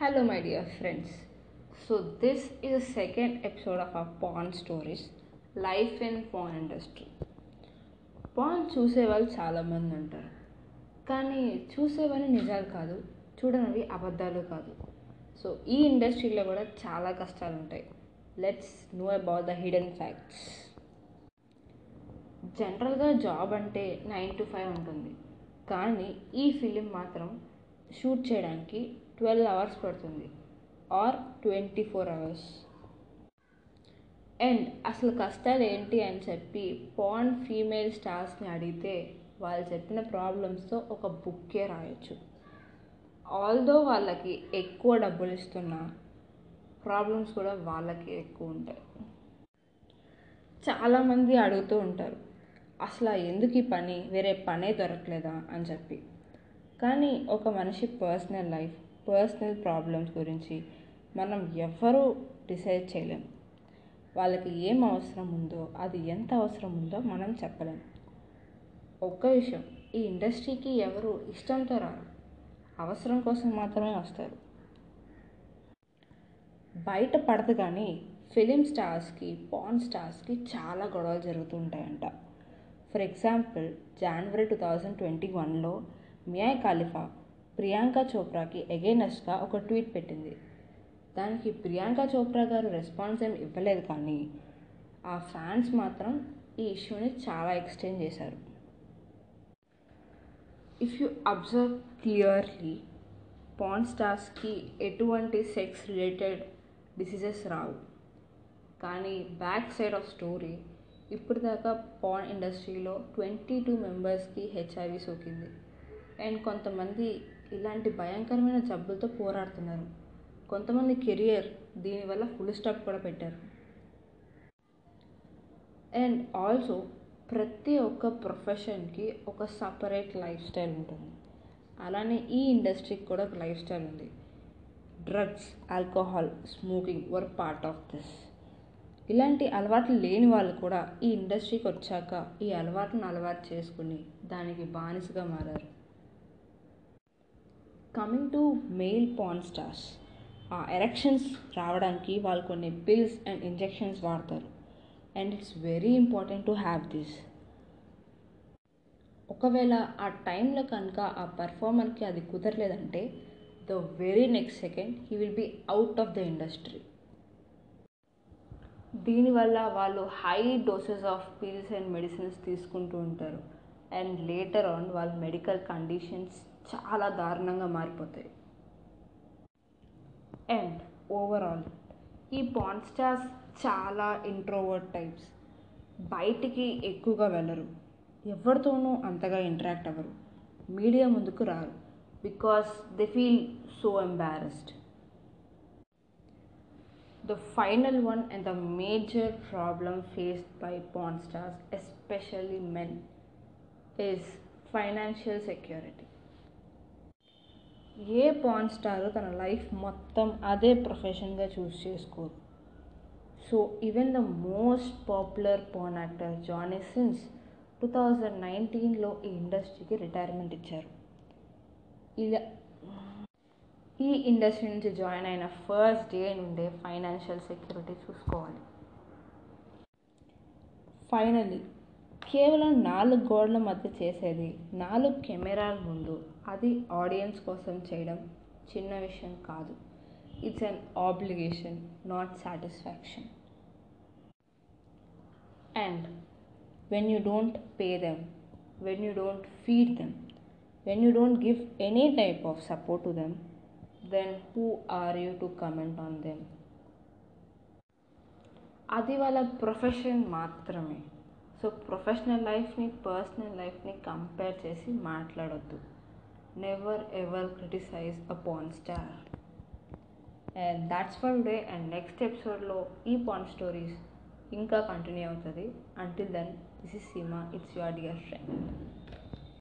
Hello, my dear friends. So, this is the second episode of our porn stories life in porn industry porn చూసేవాళ్ళు చాలామంది ఉంటారు. కానీ చూసేవని నిజాలు కాదు చూడనివి అబద్ధాలు కాదు. సో ఈ ఇండస్ట్రీలో కూడా చాలా కష్టాలు ఉంటాయి. Let's know about the hidden facts జనరల్గా జాబ్ అంటే నైన్ టు ఫైవ్ ఉంటుంది. కానీ ఈ ఫిలిం మాత్రం షూట్ చేయడానికి ట్వెల్వ్ అవర్స్ పడుతుంది. Or twenty four hours. And అసలు కష్టాలు ఏంటి అని చెప్పి పాన్ ఫీమేల్ స్టార్స్ని అడిగితే వాళ్ళు చెప్పిన ప్రాబ్లమ్స్తో ఒక బుక్కే రాయొచ్చు. ఆల్దో వాళ్ళకి ఎక్కువ డబ్బులు ఇస్తున్నా ప్రాబ్లమ్స్ కూడా వాళ్ళకి ఎక్కువ ఉంటాయి. చాలామంది అడుగుతూ ఉంటారు అసలు ఎందుకు ఈ పని? వేరే పనే దొరకలేదా? అని చెప్పి. కానీ ఒక మనిషి పర్సనల్ లైఫ్ పర్సనల్ ప్రాబ్లమ్స్ గురించి మనం ఎవ్వరూ డిసైడ్ చేయలేం. వాళ్ళకి ఏం అవసరం ఉందో అది ఎంత అవసరం ఉందో మనం చెప్పలేం. ఒక్క విషయం ఈ ఇండస్ట్రీకి ఎవరు ఇష్టంతో రారు. అవసరం కోసం మాత్రమే వస్తారు. బయట పడదు కానీ ఫిలిం స్టార్స్కి పాన్ స్టార్స్కి చాలా గొడవలు జరుగుతుంటాయంట ఫర్ ఎగ్జాంపుల్ జనవరి టూ థౌజండ్ ట్వంటీ వన్లో మియా ఖాలిఫా ప్రియాంక చోప్రాకి ఎగైనెస్ట్గా ఒక ట్వీట్ పెట్టింది. దానికి ప్రియాంక చోప్రా గారు రెస్పాన్స్ ఏం ఇవ్వలేదు కానీ ఆ ఫ్యాన్స్ మాత్రం ఈ ఇష్యూని చాలా ఎక్స్టెండ్ చేశారు. If you observe clearly porn స్టార్స్కి ఎటువంటి సెక్స్ రిలేటెడ్ డిసీజెస్ రావు. కానీ బ్యాక్ సైడ్ ఆఫ్ స్టోరీ ఇప్పుడు దాకా పాన్ ఇండస్ట్రీలో ట్వంటీ టూ మెంబర్స్కి హెచ్ఐవి సోకింది. అండ్ కొంతమంది ఇలాంటి భయంకరమైన జబ్బులతో పోరాడుతున్నారు. కొంతమంది కెరియర్ దీనివల్ల ఫుల్ స్టాప్ కూడా పెట్టారు. అండ్ ఆల్సో ప్రతి ఒక్క ప్రొఫెషన్కి ఒక సపరేట్ లైఫ్ స్టైల్ ఉంటుంది. అలానే ఈ ఇండస్ట్రీకి కూడా ఒక లైఫ్ స్టైల్ ఉంది. Drugs alcohol smoking were part of this. ఇలాంటి అలవాట్లు లేని వాళ్ళు కూడా ఈ ఇండస్ట్రీకి వచ్చాక ఈ అలవాట్లను అలవాటు చేసుకుని దానికి బానిసగా మారారు. Coming to male porn stars ఆ ఎరెక్షన్స్ రావడానికి వాళ్ళు కొన్ని పిల్స్ అండ్ ఇంజెక్షన్స్ వాడతారు. And it's very important to have this ఒకవేళ ఆ టైంలో కనుక ఆ పర్ఫార్మర్కి అది కుదరలేదంటే the very next second he will be out of the industry దీనివల్ల వాళ్ళు high doses of pills and medicines తీసుకుంటూ ఉంటారు. అండ్ లేటర్ ఆన్ వాళ్ళ మెడికల్ కండిషన్స్ చాలా దారుణంగా మారిపోతాయి. అండ్ ఓవరాల్ ఈ పాన్ స్టార్స్ చాలా ఇంట్రోవర్ట్ టైప్స్ బయటికి ఎక్కువగా వెళ్ళరు. ఎవరితోనూ అంతగా ఇంటరాక్ట్ అవ్వరు. మీడియా ముందుకు రారు. Because they feel so embarrassed the final one and the major problem faced by porn especially men men, financial security. A porn star తన లైఫ్ మొత్తం అదే ప్రొఫెషన్గా చూస్ చేసుకోరు. So even the most popular porn actor Johnny Sins two thousand నైన్టీన్లో ఈ ఇండస్ట్రీకి retirement ఇచ్చారు. ఇలా ఈ ఇండస్ట్రీ నుంచి జాయిన్ అయిన ఫస్ట్ డే నుండే ఫైనాన్షియల్ సెక్యూరిటీ చూసుకోవాలి. ఫైనలీ కేవలం నాలుగు గోడల మధ్య చేసేది. నాలుగు కెమెరాల ముందు. అది ఆడియన్స్ కోసం చేయడం చిన్న విషయం కాదు. It's an obligation not satisfaction and when you don't pay them when you don't feed them when you don't give any type of support to them then who are you to comment on them అది వాళ్ళ profession మాత్రమే. So professional లైఫ్ని personal లైఫ్ని compare చేసి మాట్లాడొద్దు. Never ever criticize a porn star and that's for day and next ఎపిసోడ్లో ఈ porn stories ఇంకా కంటిన్యూ అవుతుంది. Until then this is Seema it's your dear friend